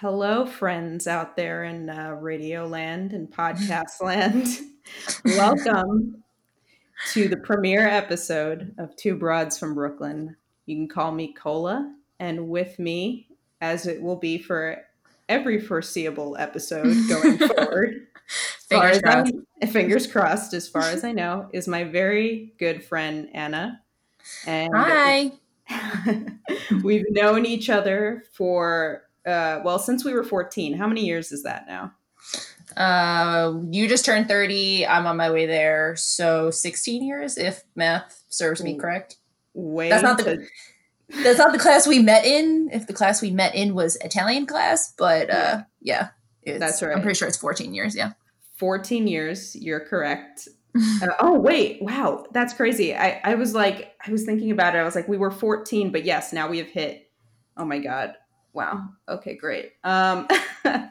Hello, friends out there in uh, Radio Land and Podcast Land. Welcome to the premiere episode of Two Broads from Brooklyn. You can call me Cola, and with me, as it will be for every foreseeable episode going forward, fingers, crossed. fingers crossed, as far as I know, is my very good friend Anna. And Hi. we've known each other for uh, well since we were 14 how many years is that now? Uh, you just turned 30 i'm on my way there. So 16 years if math serves me correct. That's not the to- that's not the class we met in. If the class we met in was italian class but uh yeah, That's right. i'm pretty sure it's 14 years yeah. 14 years you're correct. Uh, oh wait wow that's crazy. I, I was like i was thinking about it. I was like we were 14 but yes now we have hit oh my god wow. Okay great. Um oh,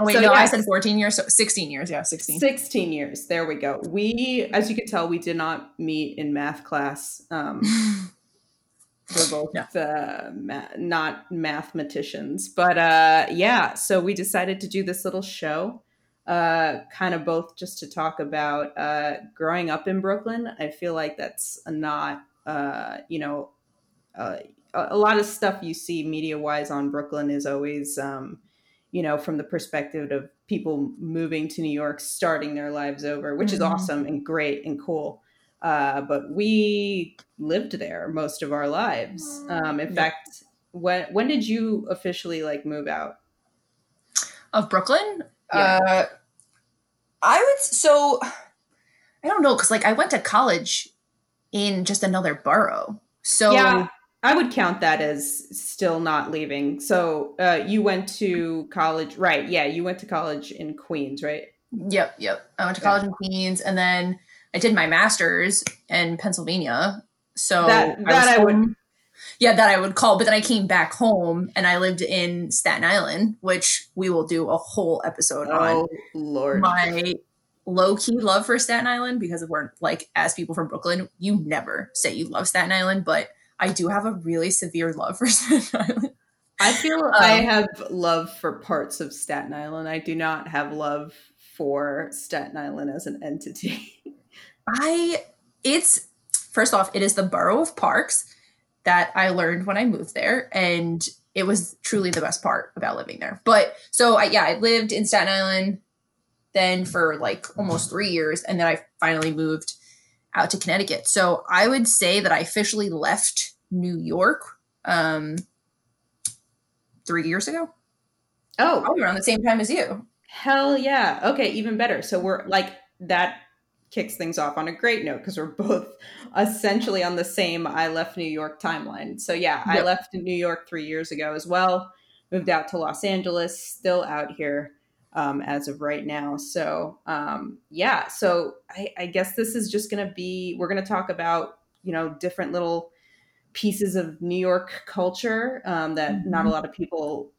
wait so, no i said 14 years so 16 years yeah 16 16 years. There we go. We as you can tell we did not meet in math class. Um we're both yeah. uh, ma- not mathematicians but uh yeah so we decided to do this little show uh, kind of both just to talk about uh, growing up in Brooklyn. I feel like that's not, uh, you know, uh, a lot of stuff you see media wise on Brooklyn is always, um, you know, from the perspective of people moving to New York, starting their lives over, which mm-hmm. is awesome and great and cool. Uh, but we lived there most of our lives. Um, in fact, when when did you officially like move out of Brooklyn? Yeah. Uh, I would so I don't know because like I went to college in just another borough. So yeah, I would count that as still not leaving. So uh, you went to college, right? Yeah, you went to college in Queens, right? Yep, yep. I went to college yeah. in Queens, and then I did my master's in Pennsylvania. So that, that I, I would yeah, that I would call. But then I came back home and I lived in Staten Island, which we will do a whole episode oh, on. Lord. My low key love for Staten Island because we're like, as people from Brooklyn, you never say you love Staten Island, but I do have a really severe love for Staten Island. I feel um, I have love for parts of Staten Island. I do not have love for Staten Island as an entity. I, it's, first off, it is the borough of parks that I learned when I moved there. And it was truly the best part about living there. But so I, yeah, I lived in Staten Island then for like almost three years. And then I finally moved out to Connecticut. So I would say that I officially left New York um, three years ago. Oh, probably around the same time as you. Hell yeah. Okay, even better. So we're like that kicks things off on a great note because we're both essentially on the same I left New York timeline. So yeah, yep. I left New York three years ago as well. Moved out to Los Angeles, still out here um, as of right now. So um, yeah, so I, I guess this is just going to be we're going to talk about you know different little pieces of New York culture um, that mm-hmm. not a lot of people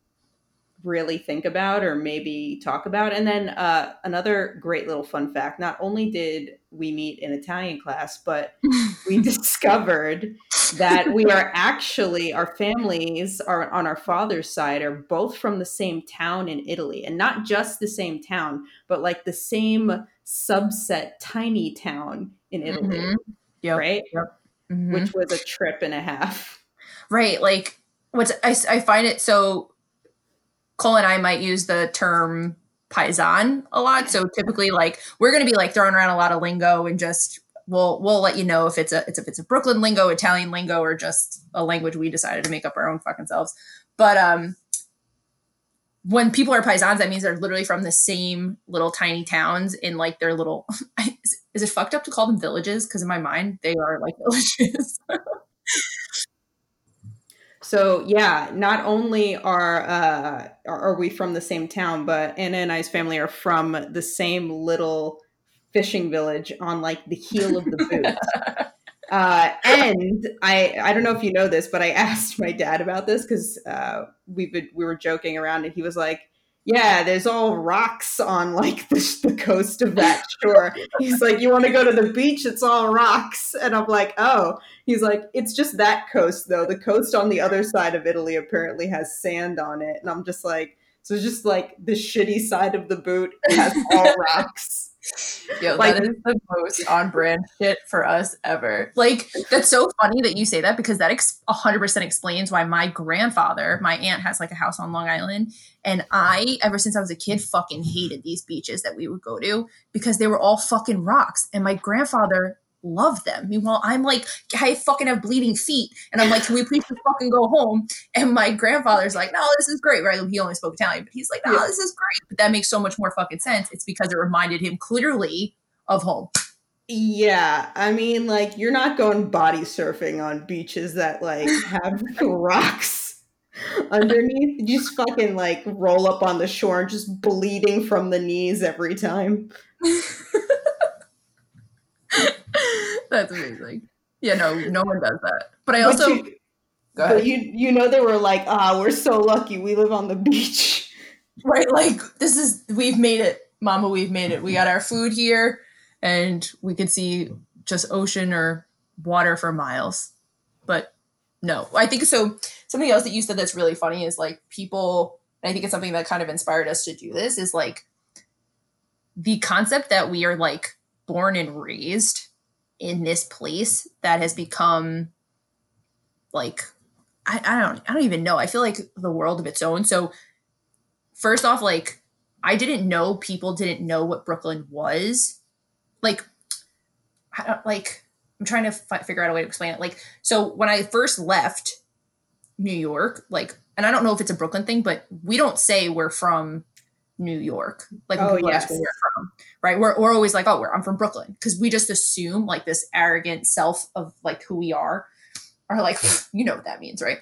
really think about or maybe talk about. And then uh, another great little fun fact not only did we meet in Italian class, but we discovered that we are actually, our families are on our father's side are both from the same town in Italy. And not just the same town, but like the same subset, tiny town in Italy. Mm-hmm. Yep. Right? Yep. Mm-hmm. Which was a trip and a half. Right. Like, what's I, I find it so Cole and I might use the term paisan a lot. So typically like we're going to be like throwing around a lot of lingo and just we'll we'll let you know if it's a it's if it's a Brooklyn lingo, Italian lingo or just a language we decided to make up our own fucking selves. But um when people are paisans, that means they're literally from the same little tiny towns in like their little. Is it fucked up to call them villages? Because in my mind, they are like villages. So yeah, not only are uh, are we from the same town, but Anna and I's family are from the same little fishing village on like the heel of the boot. uh, and I I don't know if you know this, but I asked my dad about this because uh, we we were joking around, and he was like, yeah, there's all rocks on like the, the coast of that shore. He's like, you want to go to the beach? It's all rocks. And I'm like, oh. He's like, it's just that coast though. The coast on the other side of Italy apparently has sand on it. And I'm just like, So it's just like the shitty side of the boot has all rocks. Yo, like, that is the most on brand shit for us ever. Like, that's so funny that you say that because that ex- 100% explains why my grandfather, my aunt, has like a house on Long Island. And I, ever since I was a kid, fucking hated these beaches that we would go to because they were all fucking rocks. And my grandfather love them. Meanwhile, I'm like, I fucking have bleeding feet. And I'm like, can we please just fucking go home? And my grandfather's like, no, this is great, right? He only spoke Italian, but he's like, no, yeah. this is great. But that makes so much more fucking sense. It's because it reminded him clearly of home. Yeah, I mean, like, you're not going body surfing on beaches that, like, have rocks underneath. You just fucking, like, roll up on the shore and just bleeding from the knees every time. That's amazing. Yeah, no, no one does that. But I also but you, but you you know they were like, ah, we're so lucky we live on the beach. Right, like this is we've made it, Mama, we've made it. We got our food here and we can see just ocean or water for miles. But no. I think so something else that you said that's really funny is like people I think it's something that kind of inspired us to do this is like the concept that we are like born and raised in this place that has become like I, I don't I don't even know. I feel like the world of its own. So first off, like I didn't know people didn't know what Brooklyn was. Like I don't like I'm trying to fi- figure out a way to explain it. Like so when I first left New York, like and I don't know if it's a Brooklyn thing, but we don't say we're from New York. Like oh, yes. where we're from, right? We're, we're always like, oh, we're, I'm from Brooklyn. Because we just assume like this arrogant self of like who we are, are like, you know what that means, right?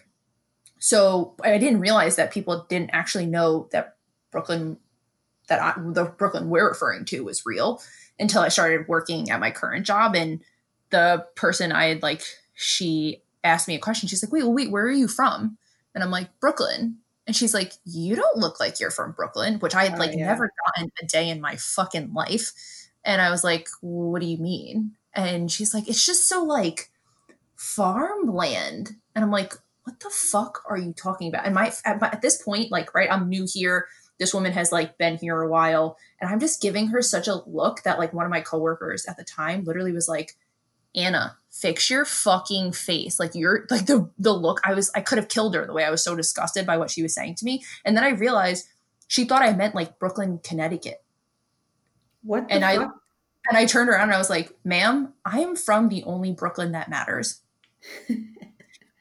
So I didn't realize that people didn't actually know that Brooklyn, that I, the Brooklyn we're referring to was real until I started working at my current job. And the person I had like, she asked me a question. She's like, wait, well, wait, where are you from? And I'm like, Brooklyn. And she's like, You don't look like you're from Brooklyn, which I had oh, like yeah. never gotten a day in my fucking life. And I was like, What do you mean? And she's like, It's just so like farmland. And I'm like, What the fuck are you talking about? And my at, my, at this point, like, right, I'm new here. This woman has like been here a while. And I'm just giving her such a look that like one of my coworkers at the time literally was like, Anna, fix your fucking face. Like you're like the the look I was I could have killed her the way I was so disgusted by what she was saying to me. And then I realized she thought I meant like Brooklyn, Connecticut. What and fuck? I and I turned around and I was like, ma'am, I am from the only Brooklyn that matters.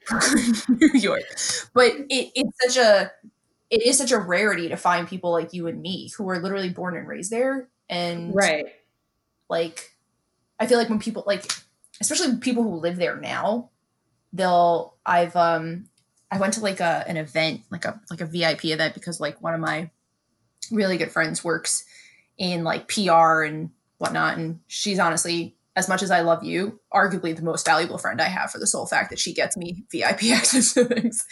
New York. But it, it's such a it is such a rarity to find people like you and me who were literally born and raised there. And right. Like I feel like when people like especially people who live there now, they'll I've um I went to like a an event, like a like a VIP event because like one of my really good friends works in like PR and whatnot. And she's honestly, as much as I love you, arguably the most valuable friend I have for the sole fact that she gets me VIP access to things.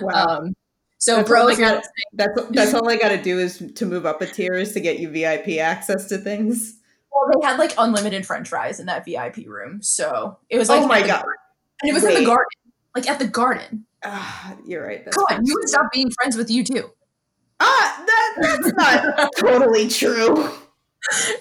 Wow. Um, so, that's bro, all got, that's that's all I got to do is to move up a tier is to get you VIP access to things. Well, they had like unlimited French fries in that VIP room, so it was like oh my god, and it was Wait. in the garden, like at the garden. Uh, you're right. Come on, you would stop being friends with you too. Ah, that that's not totally true.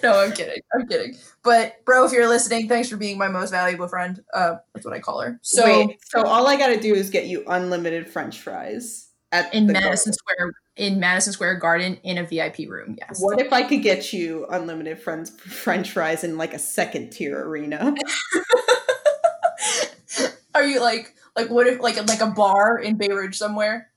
No, I'm kidding. I'm kidding. But bro, if you're listening, thanks for being my most valuable friend. Uh, that's what I call her. So, Wait, so all I got to do is get you unlimited French fries in Madison garden. Square in Madison Square Garden in a VIP room. Yes. What if I could get you unlimited friends French fries in like a second tier arena? Are you like like what if like like a bar in Bay Ridge somewhere?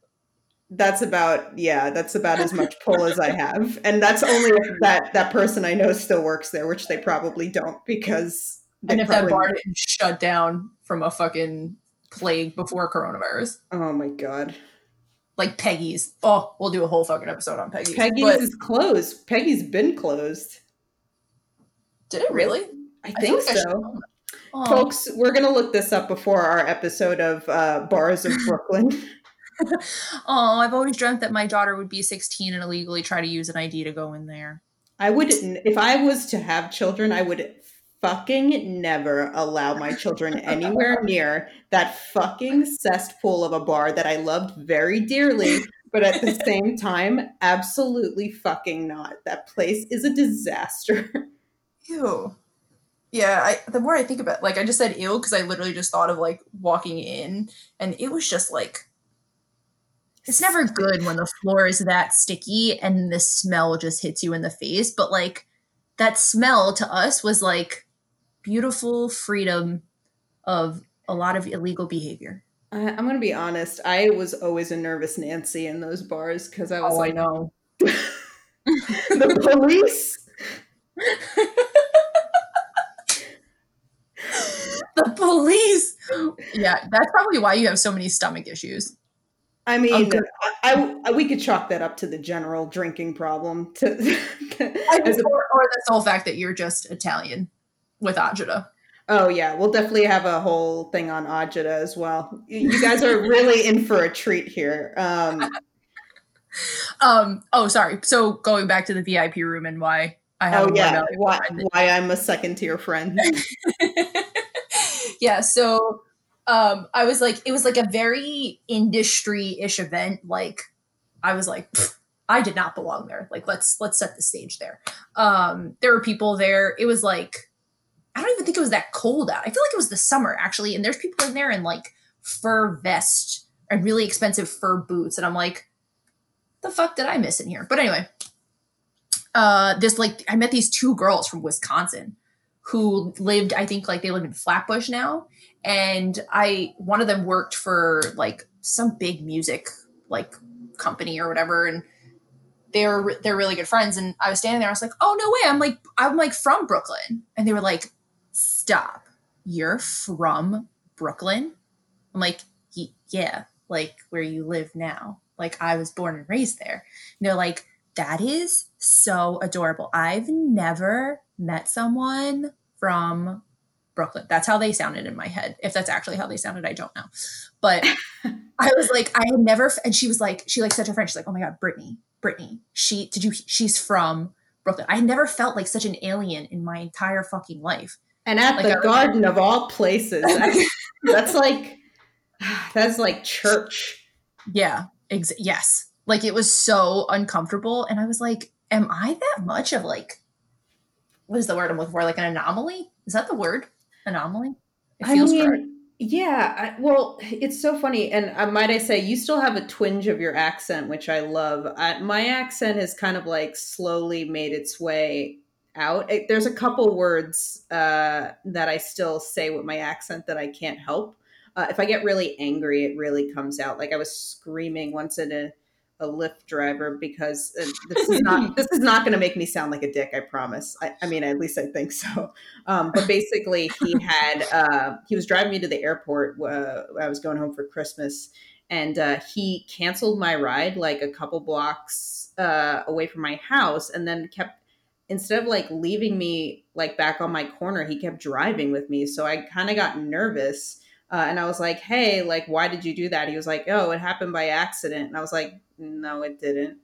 That's about yeah, that's about as much pull as I have. And that's only if that that person I know still works there, which they probably don't because And if that bar didn't shut down from a fucking plague before coronavirus. Oh my god like Peggy's. Oh, we'll do a whole fucking episode on Peggy's. Peggy's but, is closed. Peggy's been closed. Did it really? I, I think so. I Folks, we're gonna look this up before our episode of uh, Bars of Brooklyn. oh, I've always dreamt that my daughter would be 16 and illegally try to use an ID to go in there. I would, if I was to have children, I would fucking never allow my children anywhere near that fucking cesspool of a bar that I loved very dearly but at the same time, absolutely fucking not. That place is a disaster. Ew. Yeah, I, the more I think about, like I just said, ew, because I literally just thought of like walking in, and it was just like, it's never good when the floor is that sticky and the smell just hits you in the face. But like, that smell to us was like beautiful freedom of a lot of illegal behavior. I, I'm gonna be honest. I was always a nervous Nancy in those bars because I was Oh, I know. the police. the police. Yeah, that's probably why you have so many stomach issues. I mean. I, I- we could chalk that up to the general drinking problem. To, a- or, or the sole fact that you're just Italian with agita. oh yeah, we'll definitely have a whole thing on agita as well. You guys are really in for a treat here. Um, Um. Oh, sorry. So going back to the VIP room and why I have oh yeah, why, why I'm a second tier friend. yeah so um i was like it was like a very industry-ish event like i was like "Pfft, i did not belong there like let's let's set the stage there um there were people there it was like i don't even think it was that cold out. I feel like it was the summer actually and there's people in there in like fur vest and really expensive fur boots and i'm like the fuck did i miss in here? But anyway uh this like i met these two girls from wisconsin who lived i think like they live in flatbush now and i one of them worked for like some big music like company or whatever and they're they're really good friends and i was standing there i was like oh no way. I'm like i'm like from brooklyn. And they were like stop you're from brooklyn i'm like yeah like where you live now like i was born and raised there and they're like that is so adorable i've never met someone from Brooklyn. That's how they sounded in my head. If that's actually how they sounded, I don't know. But I was like, I had never, and she was like, she like said to her friend, she's like, oh my God, Brittany, Brittany, she, did you, she's from Brooklyn. I had never felt like such an alien in my entire fucking life. And at Like, the garden of all places, that's, that's like that's like church. Yeah, ex- yes. Like it was so uncomfortable. And I was like, am I that much of like, what is the word I'm looking for? Like an anomaly? Is that the word? Anomaly? It I mean, yeah. I, well, it's so funny, and uh, might I say, you still have a twinge of your accent, which I love. I, my accent has kind of like slowly made its way out. It, there's a couple words uh, that I still say with my accent that I can't help. Uh, if I get really angry, it really comes out. Like I was screaming once at a, a Lyft driver because uh, this is not this is not going to make me sound like a dick. I promise. I, I mean, at least I think so. Um, but basically, he had uh, he was driving me to the airport. Uh, I was going home for Christmas, and uh, he canceled my ride like a couple blocks uh, away from my house, and then kept instead of like leaving me like back on my corner, he kept driving with me. So I kind of got nervous. Uh, and I was like, "Hey, like, why did you do that?" He was like, "Oh, it happened by accident." And I was like, "No, it didn't."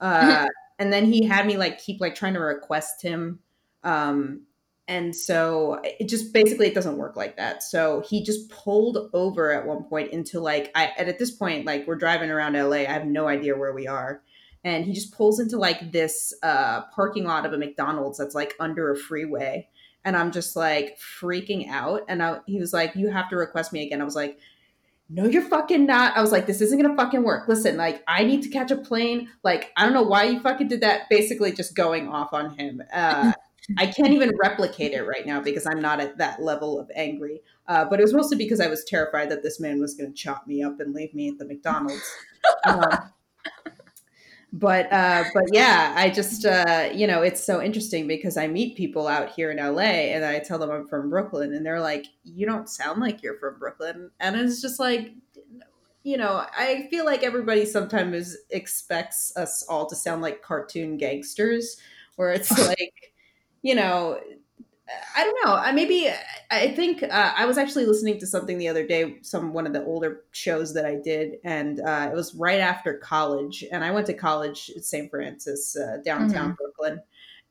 Uh, and then he had me like keep like trying to request him, um, and so it just basically it doesn't work like that. So he just pulled over at one point into like I and at this point like we're driving around LA. I have no idea where we are, and he just pulls into like this uh, parking lot of a McDonald's that's like under a freeway and I'm just like freaking out. And I, he was like, "You have to request me again." I was like, "No, you're fucking not." I was like, "This isn't gonna fucking work." Listen, like, I need to catch a plane. Like, I don't know why you fucking did that. Basically, just going off on him. Uh, I can't even replicate it right now because I'm not at that level of angry. Uh, but it was mostly because I was terrified that this man was going to chop me up and leave me at the McDonald's. Um, but uh, but yeah, I just uh, you know it's so interesting because I meet people out here in LA and I tell them I'm from Brooklyn and they're like, you don't sound like you're from Brooklyn, and it's just like, you know, I feel like everybody sometimes expects us all to sound like cartoon gangsters, where it's like, you know. I don't know. I maybe I think uh, I was actually listening to something the other day, some one of the older shows that I did, and uh, it was right after college. And I went to college at St. Francis, uh, downtown Brooklyn,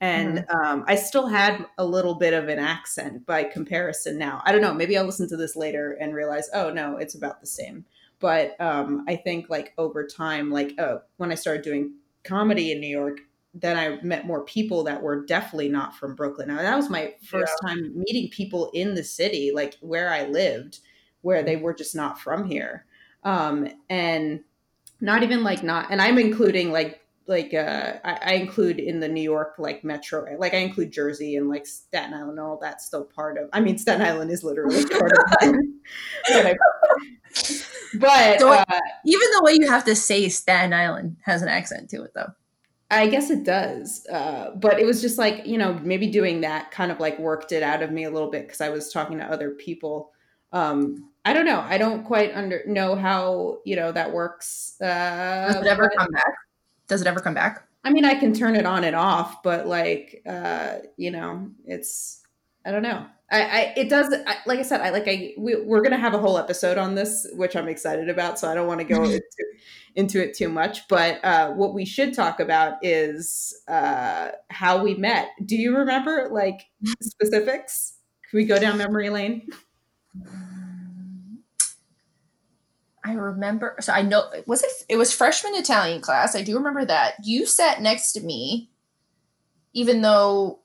and um, I still had a little bit of an accent by comparison. Now I don't know. Maybe I'll listen to this later and realize, oh no, it's about the same. But um, I think like over time, like uh, when I started doing comedy in New York, then I met more people that were definitely not from Brooklyn. Now that was my first yeah. time meeting people in the city, like where I lived, where they were just not from here. Um, and not even like not, and I'm including like like uh, I, I, include in the New York like metro, like I include Jersey and like Staten Island all that's still part of. I mean, Staten Island is literally part of. but, but uh, even the way you have to say Staten Island has an accent to it, though. I guess it does. Uh, but it was just like, you know, maybe doing that kind of like worked it out of me a little bit because I was talking to other people. Um, I don't know. I don't quite under know how, you know, that works. Uh, Does it ever but, come back? Does it ever come back? I mean, I can turn it on and off, but like, uh, you know, it's, I don't know. I, I it does I, like I said I like I we, we're gonna have a whole episode on this which I'm excited about so I don't want to go into, into it too much but uh, what we should talk about is uh, how we met. Do you remember like specifics? Can we go down memory lane? I remember so I know was it it was freshman Italian class I do remember that. You sat next to me even though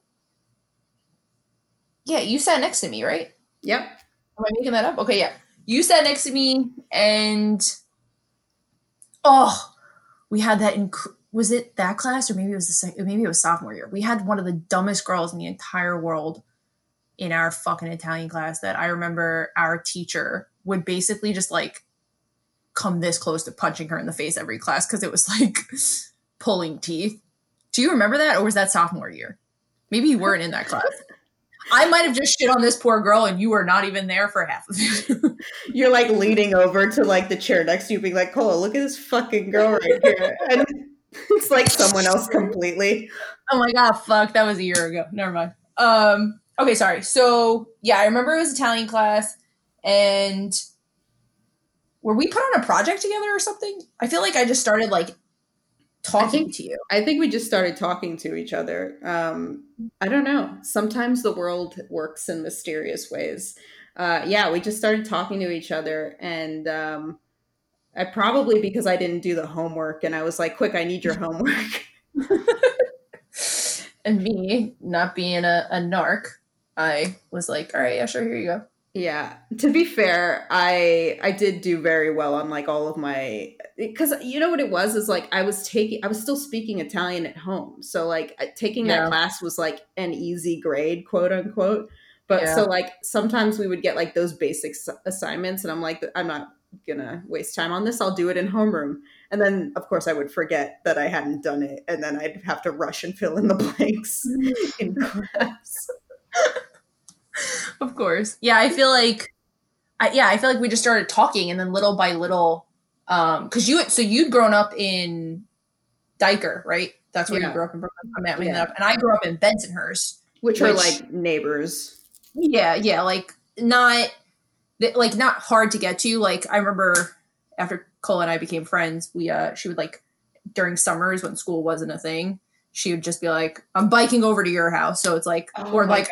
yeah, you sat next to me, right? Yep. Am I making that up? Okay, yeah. You sat next to me, and oh, we had that. Inc- was it that class, or maybe it was the second? Maybe it was sophomore year. We had one of the dumbest girls in the entire world in our fucking Italian class. That I remember our teacher would basically just like come this close to punching her in the face every class because it was like pulling teeth. Do you remember that, or was that sophomore year? Maybe you weren't in that class. I might have just shit on this poor girl and you were not even there for half of it. You're like leaning over to like the chair next to you, being like, Cola, look at this fucking girl right here. And it's like someone else completely. Oh my god, fuck. That was a year ago. Never mind. Um, okay, sorry. So yeah, I remember it was Italian class and were we put on a project together or something? I feel like I just started like talking think, to you? I think we just started talking to each other. Um, I don't know. Sometimes the world works in mysterious ways. Uh, yeah, we just started talking to each other, and um, I probably because I didn't do the homework, and I was like, "Quick, I need your homework." and me not being a, a narc, I was like, "All right, yeah, sure, here you go." Yeah. To be fair, I I did do very well on like all of my because you know what it was is like I was taking I was still speaking Italian at home. So like taking yeah. that class was like an easy grade, quote unquote. But yeah. so like sometimes we would get like those basic assignments and I'm like I'm not going to waste time on this. I'll do it in homeroom. And then of course I would forget that I hadn't done it and then I'd have to rush and fill in the blanks in class of course. Yeah, I feel like I, yeah, I feel like we just started talking and then little by little um cuz you so you'd grown up in Dyker, right? That's where yeah. you grew up in Brooklyn. I'm making yeah. up. And I grew up in Bensonhurst, which, which are like neighbors. Yeah, yeah, like not like not hard to get to. Like I remember after Cole and I became friends, we uh she would like during summers when school wasn't a thing, she would just be like, "I'm biking over to your house." So it's like, oh or like,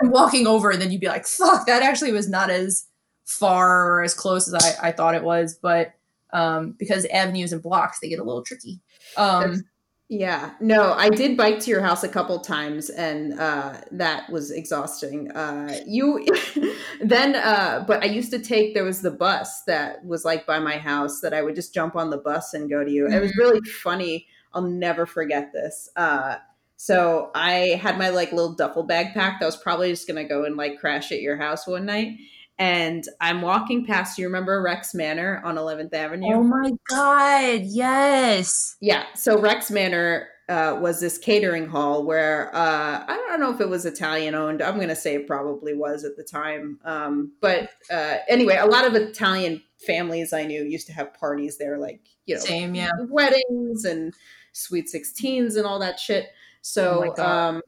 I'm walking over, and then you'd be like, "Fuck, that actually was not as far or as close as I, I thought it was." But um, because avenues and blocks, they get a little tricky. Um, yeah, no, I did bike to your house a couple times, and uh, that was exhausting. Uh, you then, uh, but I used to take. There was the bus that was like by my house that I would just jump on the bus and go to you. It was mm-hmm. really funny. I'll never forget this. Uh, so I had my like little duffel bag packed. I was probably just gonna go and like crash at your house one night. And I'm walking past. You remember Rex Manor on 11th Avenue? Oh my god, yes. Yeah. So Rex Manor uh, was this catering hall where uh, I don't know if it was Italian owned. I'm going to say it probably was at the time. Um, but uh, anyway, a lot of Italian families I knew used to have parties there, like you know, same yeah, weddings and sweet sixteens and all that shit. So, oh um,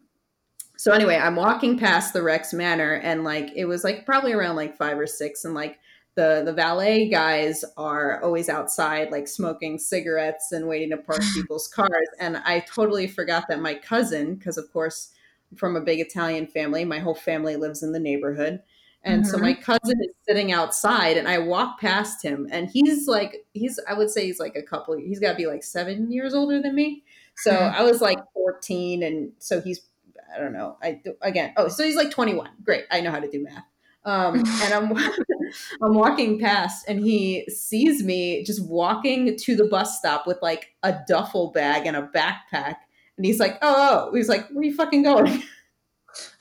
so anyway, I'm walking past the Rex Manor, and like it was like probably around like five or six, and like the the valet guys are always outside like smoking cigarettes and waiting to park people's cars and i totally forgot that my cousin because of course from a big italian family my whole family lives in the neighborhood And mm-hmm. so my cousin is sitting outside and I walk past him and he's like, he's, I would say he's like a couple, he's got to be like seven years older than me. So mm-hmm. I was like 14. And so he's, I don't know. I, again, oh, so he's like 21. Great. I know how to do math. Um, and I'm, I'm walking past and he sees me just walking to the bus stop with like a duffel bag and a backpack. And he's like, oh, oh. he's like, where are you fucking going?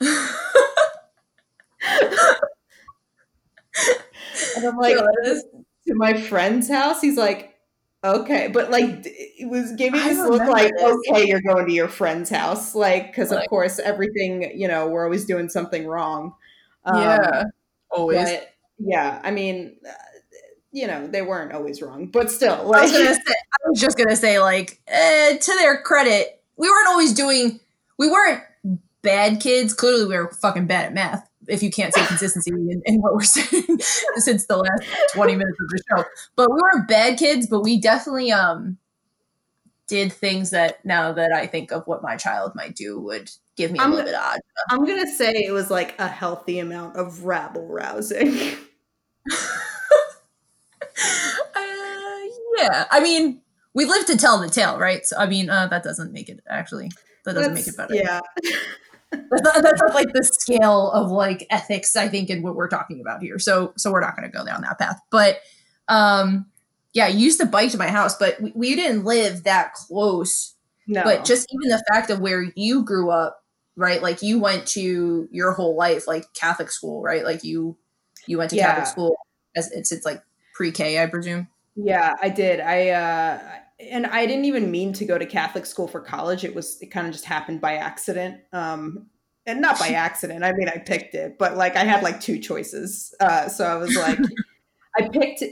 and I'm like, to my friend's house. He's like, okay, but like, it was giving this look like, this. okay, you're going to your friend's house, like, because of course everything, you know, we're always doing something wrong. Um, yeah, always. But, yeah, I mean, uh, you know, they weren't always wrong, but still, like, I was, say, I was just gonna say, like, eh, to their credit, we weren't always doing, we weren't bad kids. Clearly, we were fucking bad at math if you can't see consistency in, in, what we're saying since the last 20 minutes of the show. But we weren't bad kids, but we definitely um did things that now that I think of what my child might do would give me a I'm little bit odd. I'm gonna say it was like a healthy amount of rabble rousing. uh, yeah, I mean, we live to tell the tale, right? So I mean, uh, that doesn't make it actually. That doesn't That's, make it better. Yeah. That's, like the scale of like ethics i think in what we're talking about here. So so we're not going to go down that path. But um yeah you used to bike to my house but we, we didn't live that close. No. but just even the fact of where you grew up right like you went to your whole life like catholic school right? Like you you went to yeah. catholic school as it's, it's like pre-k i presume? Yeah i did. I uh and I didn't even mean to go to Catholic school for college. It was it kind of just happened by accident. Um, and not by accident. I mean, I picked it, but like I had like two choices. Uh, so I was like, I picked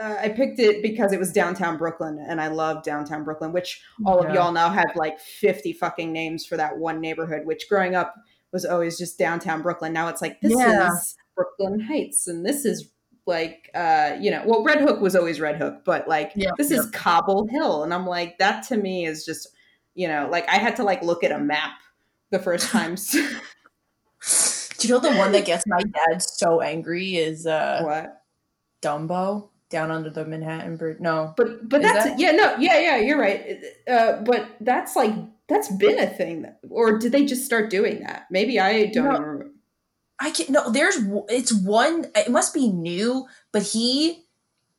uh, I picked it because it was downtown Brooklyn, and I love downtown Brooklyn, which all yeah. of y'all now have like fifty fucking names for that one neighborhood. Which growing up was always just downtown Brooklyn. Now it's like this yeah. is Brooklyn Heights, and this is like uh you know well red hook was always red hook but like yeah, this yeah. is cobble hill and i'm like that to me is just you know like i had to like look at a map the first times do you know the one that gets my dad so angry is uh what? Dumbo down under the manhattan bridge? No. But but that's that- yeah no yeah yeah you're right. Uh but that's like that's been a thing or did they just start doing that? Maybe i don't no, remember I can no. There's it's one. It must be new, but he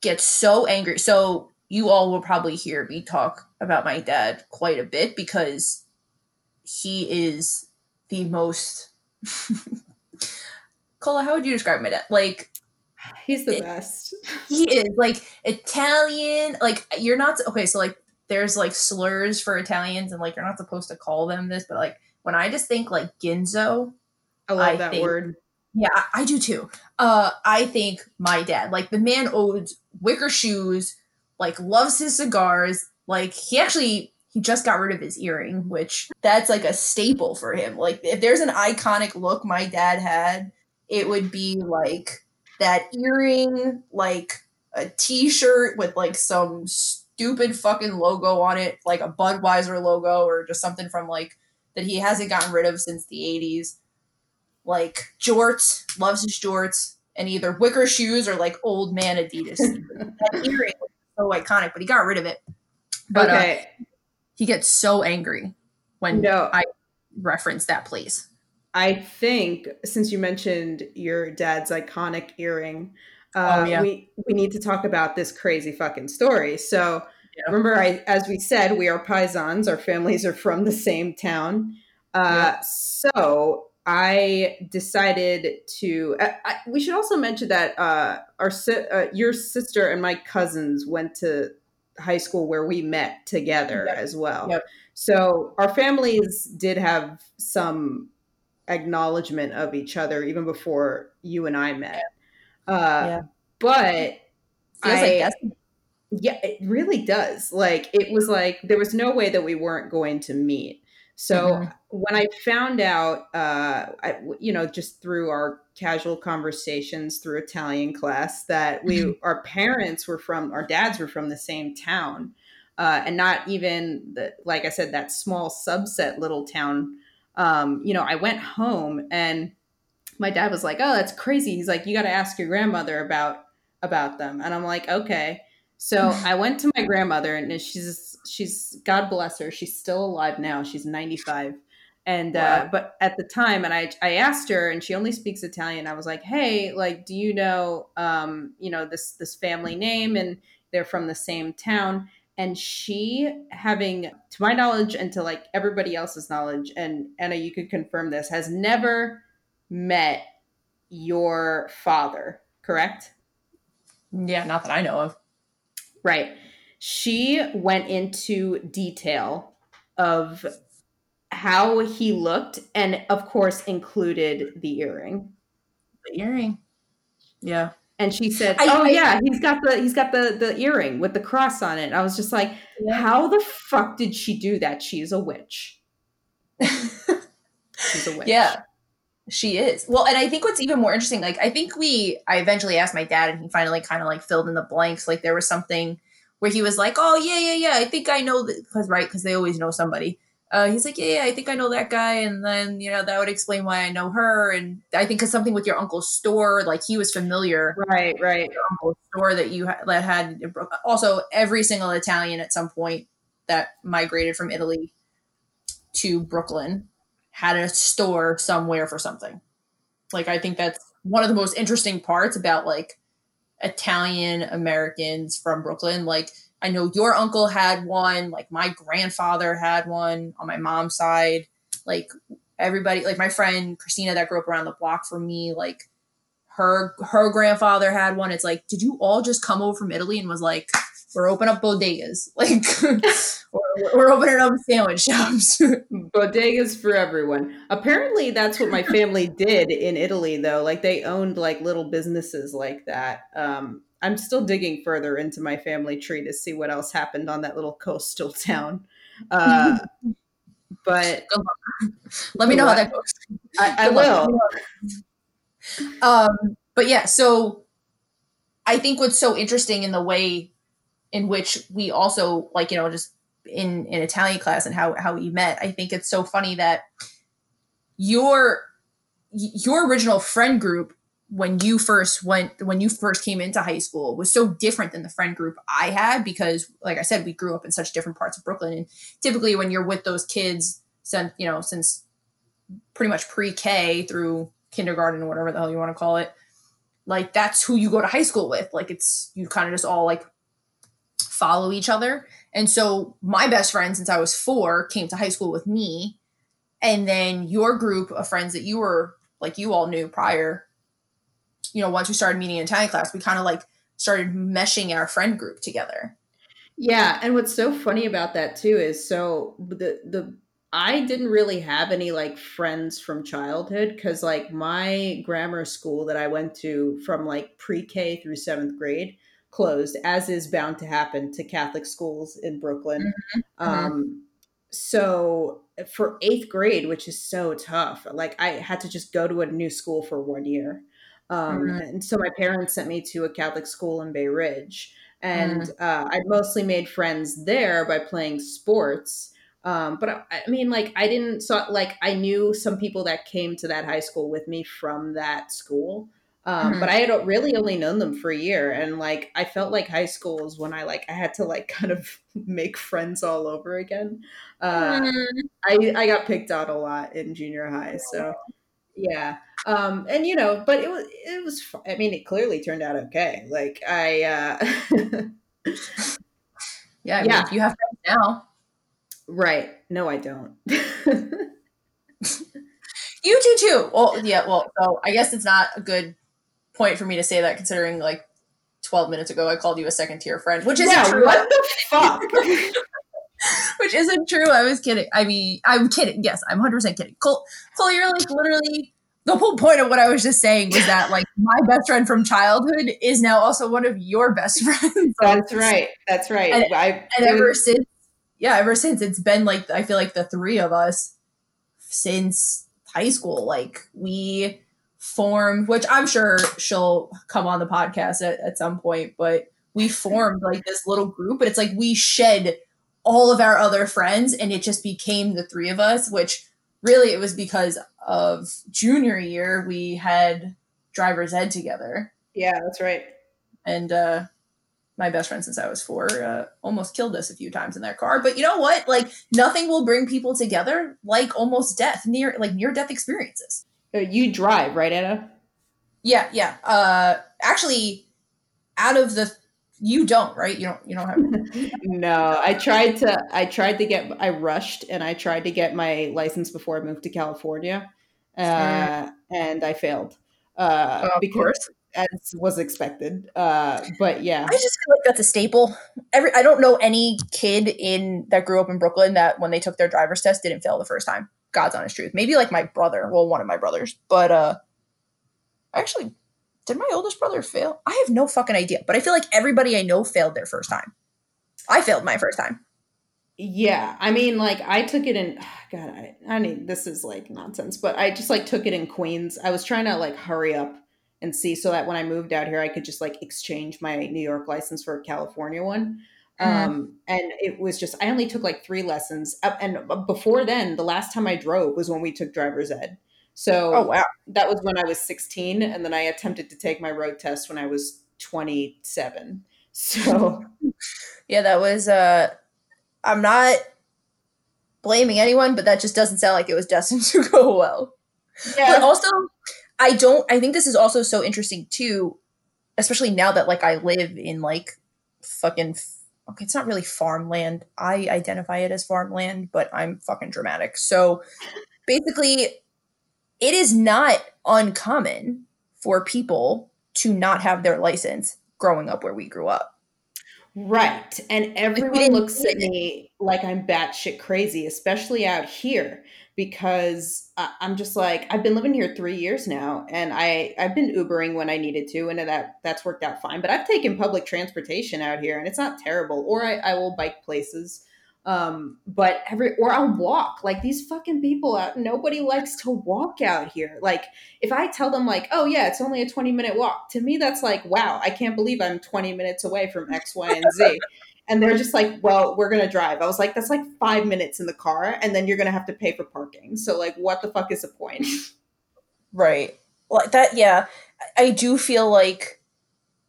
gets so angry. So you all will probably hear me talk about my dad quite a bit because he is the most. Cola, how would you describe my dad? Like he's the it, best. he is like Italian. Like you're not okay. So like there's like slurs for Italians, and like you're not supposed to call them this, but like when I just think like Ginzo I love I that think, word. Yeah, I do too. Uh, I think my dad, like the man owns wicker shoes, like loves his cigars. Like he actually he just got rid of his earring, which that's like a staple for him. Like if there's an iconic look my dad had, it would be like that earring, like a t-shirt with like some stupid fucking logo on it, like a Budweiser logo or just something from like that he hasn't gotten rid of since the 80s like jorts, loves his jorts, and either wicker shoes or like old man Adidas. that earring was so iconic, but he got rid of it. But uh, okay. uh, he gets so angry when no. I reference that place. I think since you mentioned your dad's iconic earring, uh, oh, yeah. we we need to talk about this crazy fucking story. So yeah. remember, I as we said, we are paisans. Our families are from the same town. Uh, yeah. So I decided to. I, I, we should also mention that uh, our uh, your sister and my cousins went to high school where we met together yep. as well. Yep. So our families did have some acknowledgement of each other even before you and I met. Uh, yeah. But I, like yeah, it really does. Like it was like there was no way that we weren't going to meet. So mm-hmm. when I found out, uh, I, you know, just through our casual conversations through Italian class, that we, mm-hmm. our parents were from, our dads were from the same town, uh, and not even the, like I said, that small subset little town. Um, you know, I went home and my dad was like, "Oh, that's crazy." He's like, "You got to ask your grandmother about about them." And I'm like, "Okay." So I went to my grandmother, and she's she's God bless her, she's still alive now. She's 95, and uh, wow. uh, but at the time, and I I asked her, and she only speaks Italian. I was like, "Hey, like, do you know, um, you know this this family name?" And they're from the same town and she having to my knowledge and to like everybody else's knowledge and anna you could confirm this has never met your father correct yeah not that i know of right she went into detail of how he looked and of course included the earring the earring yeah and she said, I, "Oh I, yeah, he's got the he's got the the earring with the cross on it." I was just like, yeah. "How the fuck did she do that? She's a witch." She's a witch. Yeah. She is. Well, and I think what's even more interesting, like I think we I eventually asked my dad and he finally kind of like filled in the blanks. Like there was something where he was like, "Oh, yeah, yeah, yeah, I think I know that cuz right, cuz they always know somebody." uh, he's like, yeah, yeah, I think I know that guy. And then, you know, that would explain why I know her. And I think it's something with your uncle's store, like he was familiar. Right, right. Your uncle's store that you ha- that had also every single Italian at some point that migrated from Italy to Brooklyn had a store somewhere for something. Like, I think that's one of the most interesting parts about like Italian Americans from Brooklyn. Like, I know your uncle had one, like my grandfather had one on my mom's side. Like everybody, like my friend Christina that grew up around the block from me, like her her grandfather had one. It's like, did you all just come over from Italy and was like, we're opening up bodegas, like we're, we're opening up sandwich shops. bodegas for everyone. Apparently, that's what my family did in Italy, though. Like they owned like little businesses like that. Um, I'm still digging further into my family tree to see what else happened on that little coastal town. Uh, but let me know how that goes. I, I will. Um, but yeah, so I think what's so interesting in the way in which we also like, you know, just in in Italian class and how how we met, I think it's so funny that your your original friend group when you first went when you first came into high school was so different than the friend group I had because like I said we grew up in such different parts of Brooklyn. And typically when you're with those kids since you know since pretty much pre-K through kindergarten or whatever the hell you want to call it like that's who you go to high school with. Like it's you kind of just all like follow each other and so my best friend since I was 4 came to high school with me and then your group of friends that you were like you all knew prior you know, once we started meeting in Italian class, we kind of like started meshing our friend group together. Yeah, and what's so funny about that too is so the the I didn't really have any like friends from childhood because like my grammar school that I went to from like pre-K through seventh grade closed, as is bound to happen to Catholic schools in Brooklyn. Mm-hmm. mm-hmm. Um, so for eighth grade, which is so tough, like I had to just go to a new school for one year. Um, mm-hmm. And so my parents sent me to a Catholic school in Bay Ridge. And mm-hmm. uh, I mostly made friends there by playing sports. Um, but I, I, mean, like, I didn't, so like, I knew some people that came to that high school with me from that school. Um, mm-hmm. But I had really only known them for a year. And like, I felt like high school was when I like, I had to like kind of make friends all over again. Uh, mm-hmm. I, I got picked out a lot in junior high. So yeah um and you know but it was it was i mean it clearly turned out okay like i uh yeah I yeah mean, you have friends now right no i don't you do too well yeah well so i guess it's not a good point for me to say that considering like 12 minutes ago i called you a second tier friend which is yeah, true what the fuck which isn't true. I was kidding. I mean, I'm kidding. Yes, I'm 100% kidding. Cole, Cole, you're like literally the whole point of what I was just saying was that like my best friend from childhood is now also one of your best friends. That's right. That's right. And, I, and ever since, yeah, ever since it's been like I feel like the three of us since high school. Like we formed, which I'm sure she'll come on the podcast at, at some point, but we formed like this little group. But it's like we shed all of our other friends and it just became the three of us, which really it was because of junior year we had driver's ed together. Yeah, that's right. And uh my best friend since I was four uh, almost killed us a few times in their car. But you know what? Like nothing will bring people together like almost death, near like near death experiences. Uh, you drive, right, Anna? Yeah, yeah. Uh, actually, out of the you don't right you don't you don't have no i tried to i tried to get i rushed and i tried to get my license before i moved to california uh, and i failed uh, of because course. as was expected uh, but yeah i just feel like that's a staple every i don't know any kid in that grew up in brooklyn that when they took their driver's test didn't fail the first time god's honest truth maybe like my brother well one of my brothers but uh actually did my oldest brother fail? I have no fucking idea, but I feel like everybody I know failed their first time. I failed my first time. Yeah, I mean, like I took it in. God, I, I mean, this is like nonsense, but I just like took it in Queens. I was trying to like hurry up and see so that when I moved out here, I could just like exchange my New York license for a California one. Mm-hmm. Um, and it was just I only took like three lessons, and before then, the last time I drove was when we took driver's ed. So oh, wow. that was when I was 16. And then I attempted to take my road test when I was 27. So yeah, that was, uh, I'm not blaming anyone, but that just doesn't sound like it was destined to go well. Yeah. But also, I don't, I think this is also so interesting too, especially now that like I live in like fucking okay, it's not really farmland. I identify it as farmland, but I'm fucking dramatic. So basically, it is not uncommon for people to not have their license growing up where we grew up. Right. And everyone looks at me like I'm batshit crazy, especially out here, because I'm just like, I've been living here three years now and I, I've been Ubering when I needed to, and that that's worked out fine. But I've taken public transportation out here and it's not terrible. Or I, I will bike places um but every or i'll walk like these fucking people out nobody likes to walk out here like if i tell them like oh yeah it's only a 20 minute walk to me that's like wow i can't believe i'm 20 minutes away from x y and z and they're just like well we're gonna drive i was like that's like five minutes in the car and then you're gonna have to pay for parking so like what the fuck is the point right like that yeah i do feel like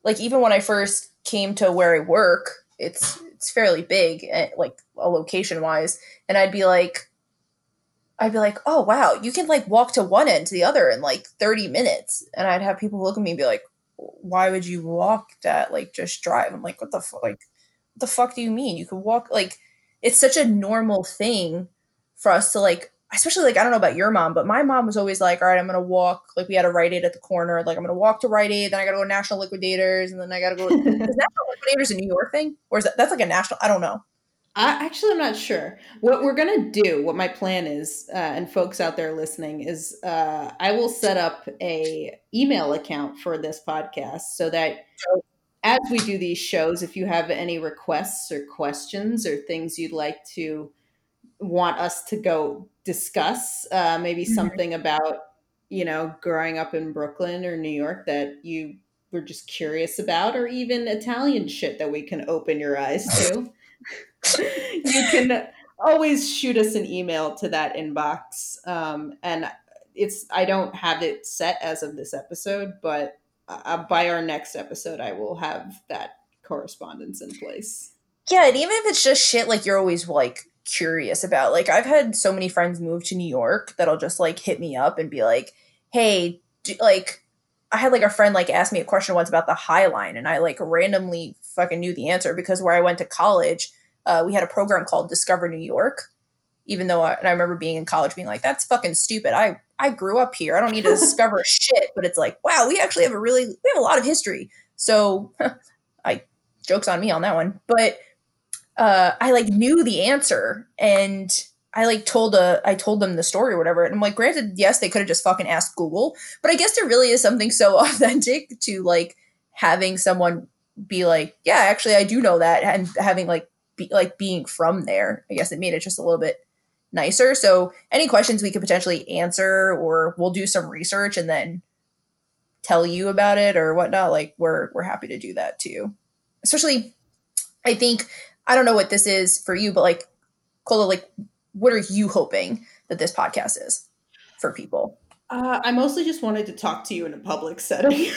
like even when i first came to where i work it's it's fairly big, eh, like a location wise, and I'd be like, I'd be like, oh wow, you can like walk to one end to the other in like thirty minutes, and I'd have people look at me and be like, why would you walk that? Like just drive. I'm like, what the fuck? Like, the fuck do you mean? You could walk like it's such a normal thing for us to like especially like I don't know about your mom, but my mom was always like, all right, I'm gonna walk. Like we had a Rite Aid at the corner. Like I'm gonna walk to Rite Aid, then I gotta go to National Liquidators, and then I gotta go. is National Liquidators a New York thing, or is that that's like a national? I don't know. I actually I'm not sure. What we're gonna do, what my plan is, uh, and folks out there listening is, uh, I will set up a email account for this podcast so that as we do these shows, if you have any requests or questions or things you'd like to want us to go discuss uh, maybe mm-hmm. something about you know growing up in brooklyn or new york that you were just curious about or even italian shit that we can open your eyes to you can always shoot us an email to that inbox um, and it's i don't have it set as of this episode but uh, by our next episode i will have that correspondence in place yeah and even if it's just shit like you're always like curious about. Like I've had so many friends move to New York that'll just like hit me up and be like, "Hey, do, like I had like a friend like ask me a question once about the High Line and I like randomly fucking knew the answer because where I went to college, uh, we had a program called Discover New York. Even though I, and I remember being in college being like, that's fucking stupid. I I grew up here. I don't need to discover shit. But it's like, wow, we actually have a really we have a lot of history. So I jokes on me on that one. But uh, I like knew the answer and I like told a I told them the story or whatever. And I'm like, granted, yes, they could have just fucking asked Google, but I guess there really is something so authentic to like having someone be like, yeah, actually, I do know that, and having like be like being from there. I guess it made it just a little bit nicer. So any questions we could potentially answer, or we'll do some research and then tell you about it or whatnot. Like we're we're happy to do that too. Especially, I think I don't know what this is for you, but like Cola, like what are you hoping that this podcast is for people? Uh, I mostly just wanted to talk to you in a public setting.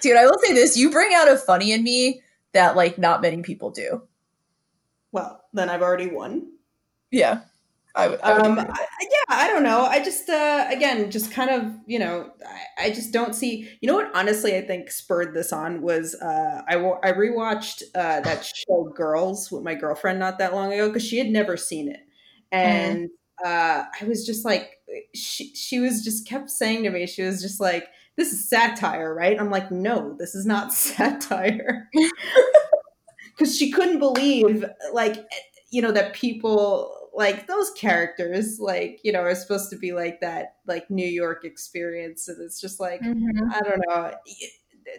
Dude, I will say this: you bring out a funny in me that like not many people do. Well, then I've already won. Yeah. I would, I would um, I, yeah, I don't know. I just, uh, again, just kind of, you know, I, I, just don't see. You know what? Honestly, I think spurred this on was uh, I I rewatched uh, that show Girls with my girlfriend not that long ago because she had never seen it, mm-hmm. and mm. uh, I was just like, she she was just kept saying to me, she was just like, "This is satire, right?" I'm like, "No, this is not satire." because she couldn't believe like you know that people like those characters like you know are supposed to be like that like new york experience. And it's just like mm-hmm. i don't know.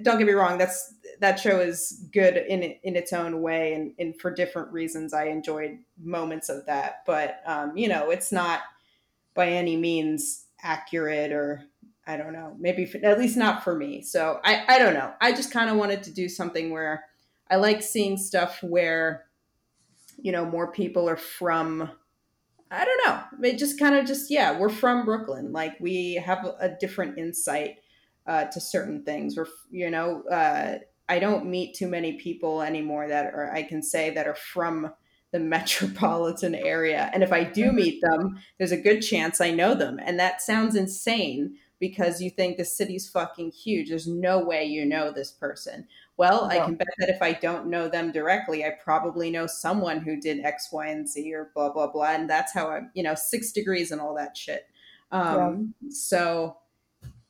Don't get me wrong that's that show is good in in its own way and, and for different reasons. I enjoyed moments of that. But um you know it's not by any means accurate or i don't know maybe for, at least not for me. So i i don't know. I just kind of wanted to do something where i like seeing stuff where you know more people are from I don't know. It just kind of just yeah, we're from Brooklyn. Like we have a different insight uh, to certain things. We're you know uh, I don't meet too many people anymore that are I can say that are from the metropolitan area. And if I do mm-hmm. meet them, there's a good chance I know them. And that sounds insane because you think the city's fucking huge. There's no way you know this person. Well, I can bet that if I don't know them directly, I probably know someone who did X, Y, and Z or blah, blah, blah. And that's how I'm, you know, six degrees and all that shit. Um, yeah. So,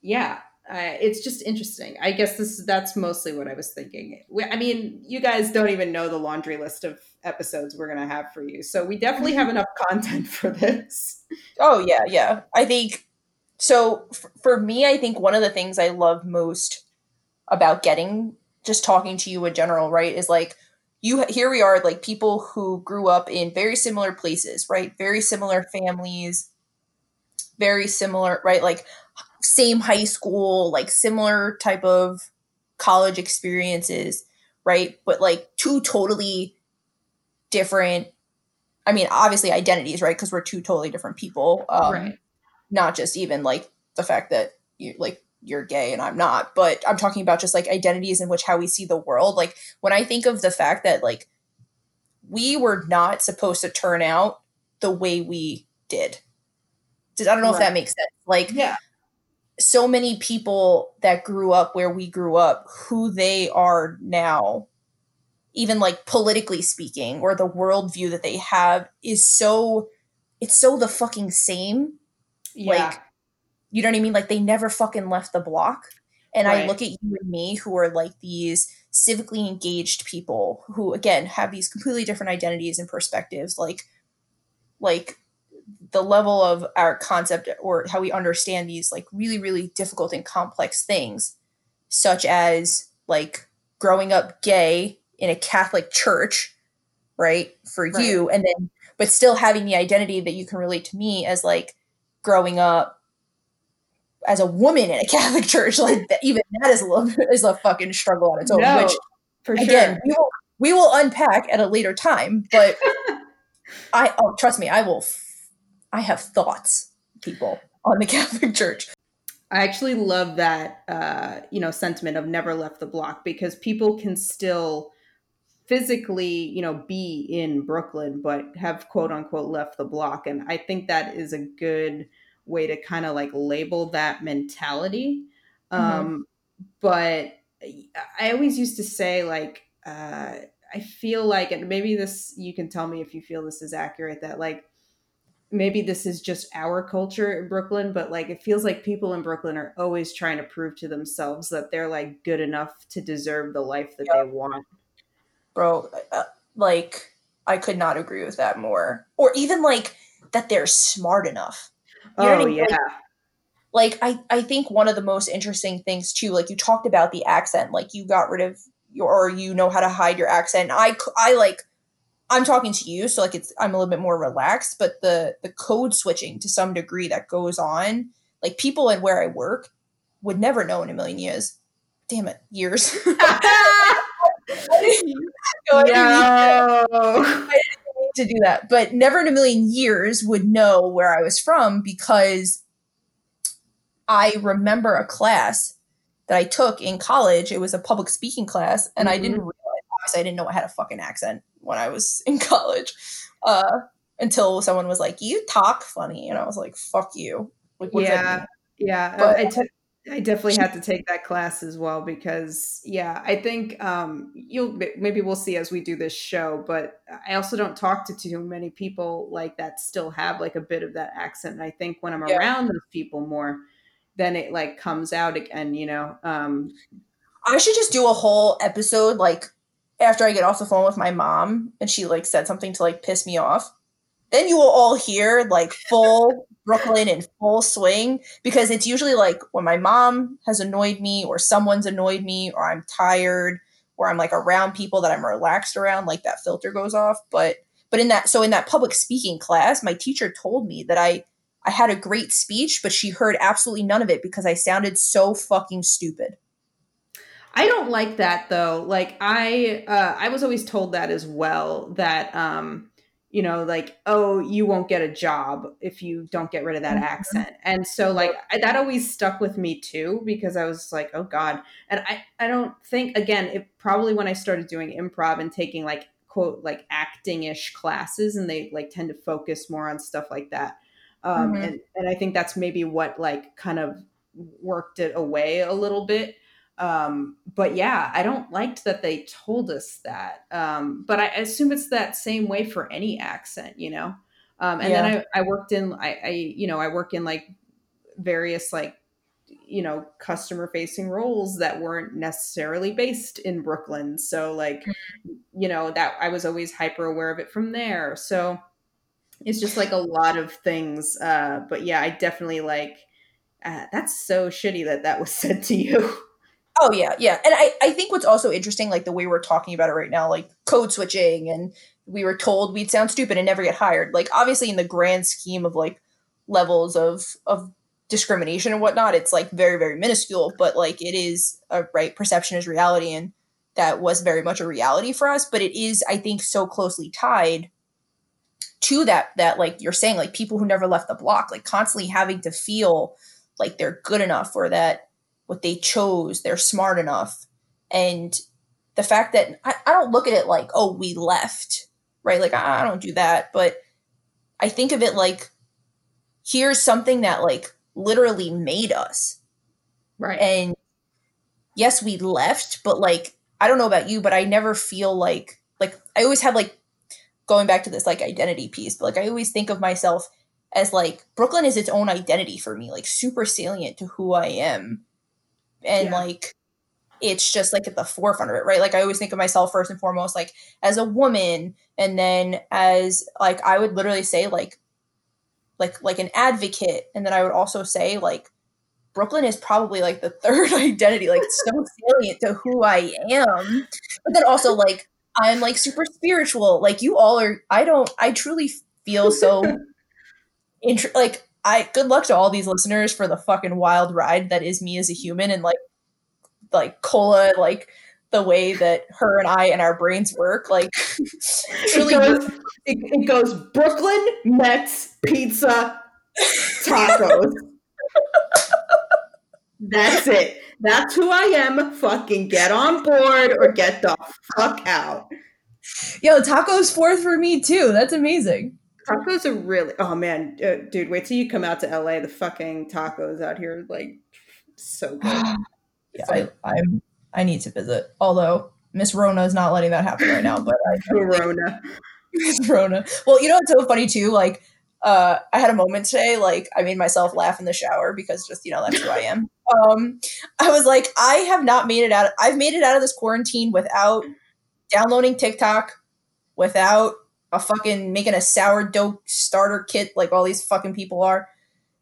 yeah, uh, it's just interesting. I guess this that's mostly what I was thinking. I mean, you guys don't even know the laundry list of episodes we're going to have for you. So we definitely have enough content for this. Oh, yeah, yeah. I think so. F- for me, I think one of the things I love most about getting just talking to you in general, right, is like you here we are like people who grew up in very similar places, right? Very similar families, very similar, right? Like same high school, like similar type of college experiences, right? But like two totally different I mean, obviously identities, right? Because we're two totally different people. Um, right. Not just even like the fact that you like you're gay and I'm not, but I'm talking about just like identities in which how we see the world. Like when I think of the fact that like we were not supposed to turn out the way we did. I don't know right. if that makes sense. Like yeah. so many people that grew up where we grew up, who they are now, even like politically speaking, or the worldview that they have is so it's so the fucking same. Yeah. Like you know what I mean? Like they never fucking left the block. And right. I look at you and me who are like these civically engaged people who again have these completely different identities and perspectives like like the level of our concept or how we understand these like really really difficult and complex things such as like growing up gay in a catholic church right for right. you and then but still having the identity that you can relate to me as like growing up as a woman in a Catholic church, like that, even that is a little, is a fucking struggle on its own. No, which, for again, sure. we will we will unpack at a later time. But I oh, trust me, I will. I have thoughts, people on the Catholic Church. I actually love that uh, you know sentiment of never left the block because people can still physically you know be in Brooklyn but have quote unquote left the block and I think that is a good way to kind of like label that mentality. Mm-hmm. Um, but I always used to say, like, uh, I feel like, and maybe this, you can tell me if you feel this is accurate, that like maybe this is just our culture in Brooklyn, but like it feels like people in Brooklyn are always trying to prove to themselves that they're like good enough to deserve the life that yep. they want. Bro, uh, like, I could not agree with that more. Or even like that they're smart enough. Oh yeah. Like, like I, I think one of the most interesting things too, like you talked about the accent, like you got rid of your, or you know how to hide your accent. I, I like, I'm talking to you, so like it's I'm a little bit more relaxed, but the the code switching to some degree that goes on, like people at where I work would never know in a million years. Damn it, years. no, I to do that, but never in a million years would know where I was from because I remember a class that I took in college. It was a public speaking class, and mm-hmm. I didn't realize, obviously, I didn't know I had a fucking accent when I was in college uh, until someone was like, "You talk funny," and I was like, "Fuck you." Like, yeah, yeah. But, I, t- I definitely had to take that class as well because, yeah, I think um, you'll maybe we'll see as we do this show. But I also don't talk to too many people like that still have like a bit of that accent. And I think when I'm yeah. around those people more, then it like comes out again. You know. Um, I should just do a whole episode like after I get off the phone with my mom and she like said something to like piss me off, then you will all hear like full Brooklyn in full swing because it's usually like when my mom has annoyed me or someone's annoyed me or I'm tired or I'm like around people that I'm relaxed around, like that filter goes off. But but in that so in that public speaking class, my teacher told me that I I had a great speech, but she heard absolutely none of it because I sounded so fucking stupid. I don't like that though. Like I uh, I was always told that as well that um you know like oh you won't get a job if you don't get rid of that mm-hmm. accent and so like I, that always stuck with me too because i was like oh god and i i don't think again it probably when i started doing improv and taking like quote like acting-ish classes and they like tend to focus more on stuff like that um mm-hmm. and and i think that's maybe what like kind of worked it away a little bit um, but yeah, I don't like that they told us that. Um, but I assume it's that same way for any accent, you know? Um, and yeah. then I, I worked in, I, I, you know, I work in like various like, you know, customer facing roles that weren't necessarily based in Brooklyn. So like, mm-hmm. you know, that I was always hyper aware of it from there. So it's just like a lot of things. Uh, but yeah, I definitely like, uh, that's so shitty that that was said to you. Oh yeah, yeah. And I, I think what's also interesting, like the way we're talking about it right now, like code switching and we were told we'd sound stupid and never get hired. Like obviously in the grand scheme of like levels of of discrimination and whatnot, it's like very, very minuscule, but like it is a right perception is reality and that was very much a reality for us. But it is, I think, so closely tied to that that like you're saying, like people who never left the block, like constantly having to feel like they're good enough or that what they chose, they're smart enough. And the fact that I, I don't look at it like, oh, we left, right? Like, I, I don't do that. But I think of it like, here's something that like literally made us. Right. And yes, we left, but like, I don't know about you, but I never feel like, like, I always have like, going back to this like identity piece, but like, I always think of myself as like, Brooklyn is its own identity for me, like, super salient to who I am and yeah. like it's just like at the forefront of it right? Like i always think of myself first and foremost like as a woman and then as like i would literally say like like like an advocate and then i would also say like brooklyn is probably like the third identity like so salient to who i am. But then also like i'm like super spiritual. Like you all are i don't i truly feel so int- like I good luck to all these listeners for the fucking wild ride that is me as a human and like like cola like the way that her and I and our brains work. Like really it goes, it, it goes Brooklyn, Mets, pizza, tacos. That's it. That's who I am. Fucking get on board or get the fuck out. Yo, tacos fourth for me too. That's amazing. Tacos are really. Oh man, uh, dude, wait till you come out to LA. The fucking tacos out here, like, so good. yeah, I, I, I need to visit. Although Miss Rona is not letting that happen right now. But I Rona, Miss Rona. Well, you know what's so funny too? Like, uh, I had a moment today. Like, I made myself laugh in the shower because just you know that's who I am. Um, I was like, I have not made it out. I've made it out of this quarantine without downloading TikTok, without a fucking making a sourdough starter kit like all these fucking people are.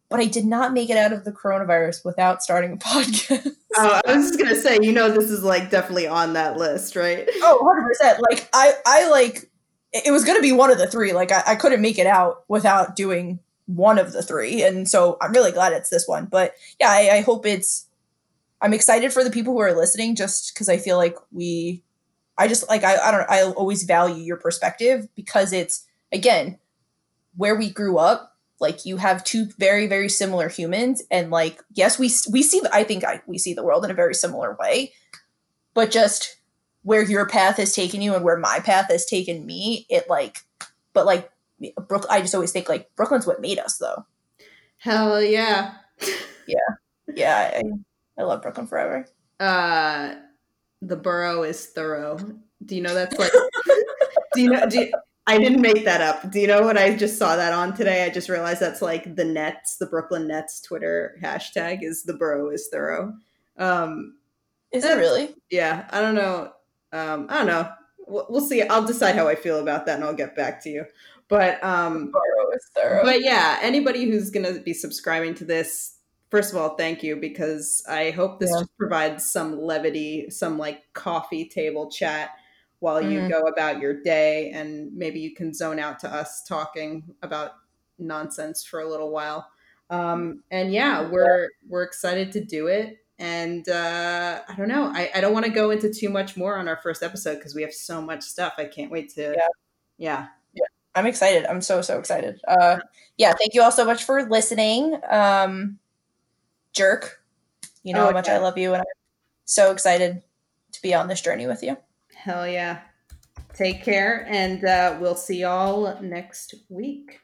But I did not make it out of the coronavirus without starting a podcast. Oh, I was just gonna say, you know, this is like definitely on that list, right? Oh, 100 percent. Like I, I like it was gonna be one of the three. Like I, I couldn't make it out without doing one of the three, and so I'm really glad it's this one. But yeah, I, I hope it's. I'm excited for the people who are listening, just because I feel like we I just like I I don't I always value your perspective because it's again where we grew up. Like you have two very very similar humans, and like yes, we we see I think I, we see the world in a very similar way, but just where your path has taken you and where my path has taken me, it like, but like Brooklyn, I just always think like Brooklyn's what made us though. Hell yeah. yeah. Yeah. I, I love Brooklyn forever. Uh, the borough is thorough. Do you know that's like, do you know, do you, I didn't make that up. Do you know what I just saw that on today? I just realized that's like the Nets, the Brooklyn Nets Twitter hashtag is the borough is thorough. Um, is it really? Yeah. I don't know. Um, I don't know. We'll, we'll see. I'll decide how I feel about that and I'll get back to you. But um, but yeah, anybody who's going to be subscribing to this, first of all, thank you because I hope this yeah. just provides some levity, some like coffee table chat while mm-hmm. you go about your day, and maybe you can zone out to us talking about nonsense for a little while. Um, and yeah, we're we're excited to do it. And uh, I don't know. I, I don't want to go into too much more on our first episode because we have so much stuff. I can't wait to yeah. yeah I'm excited. I'm so so excited. Uh, yeah, thank you all so much for listening. Um, jerk, you know oh, how much I love you, and I'm so excited to be on this journey with you. Hell yeah! Take care, and uh, we'll see y'all next week.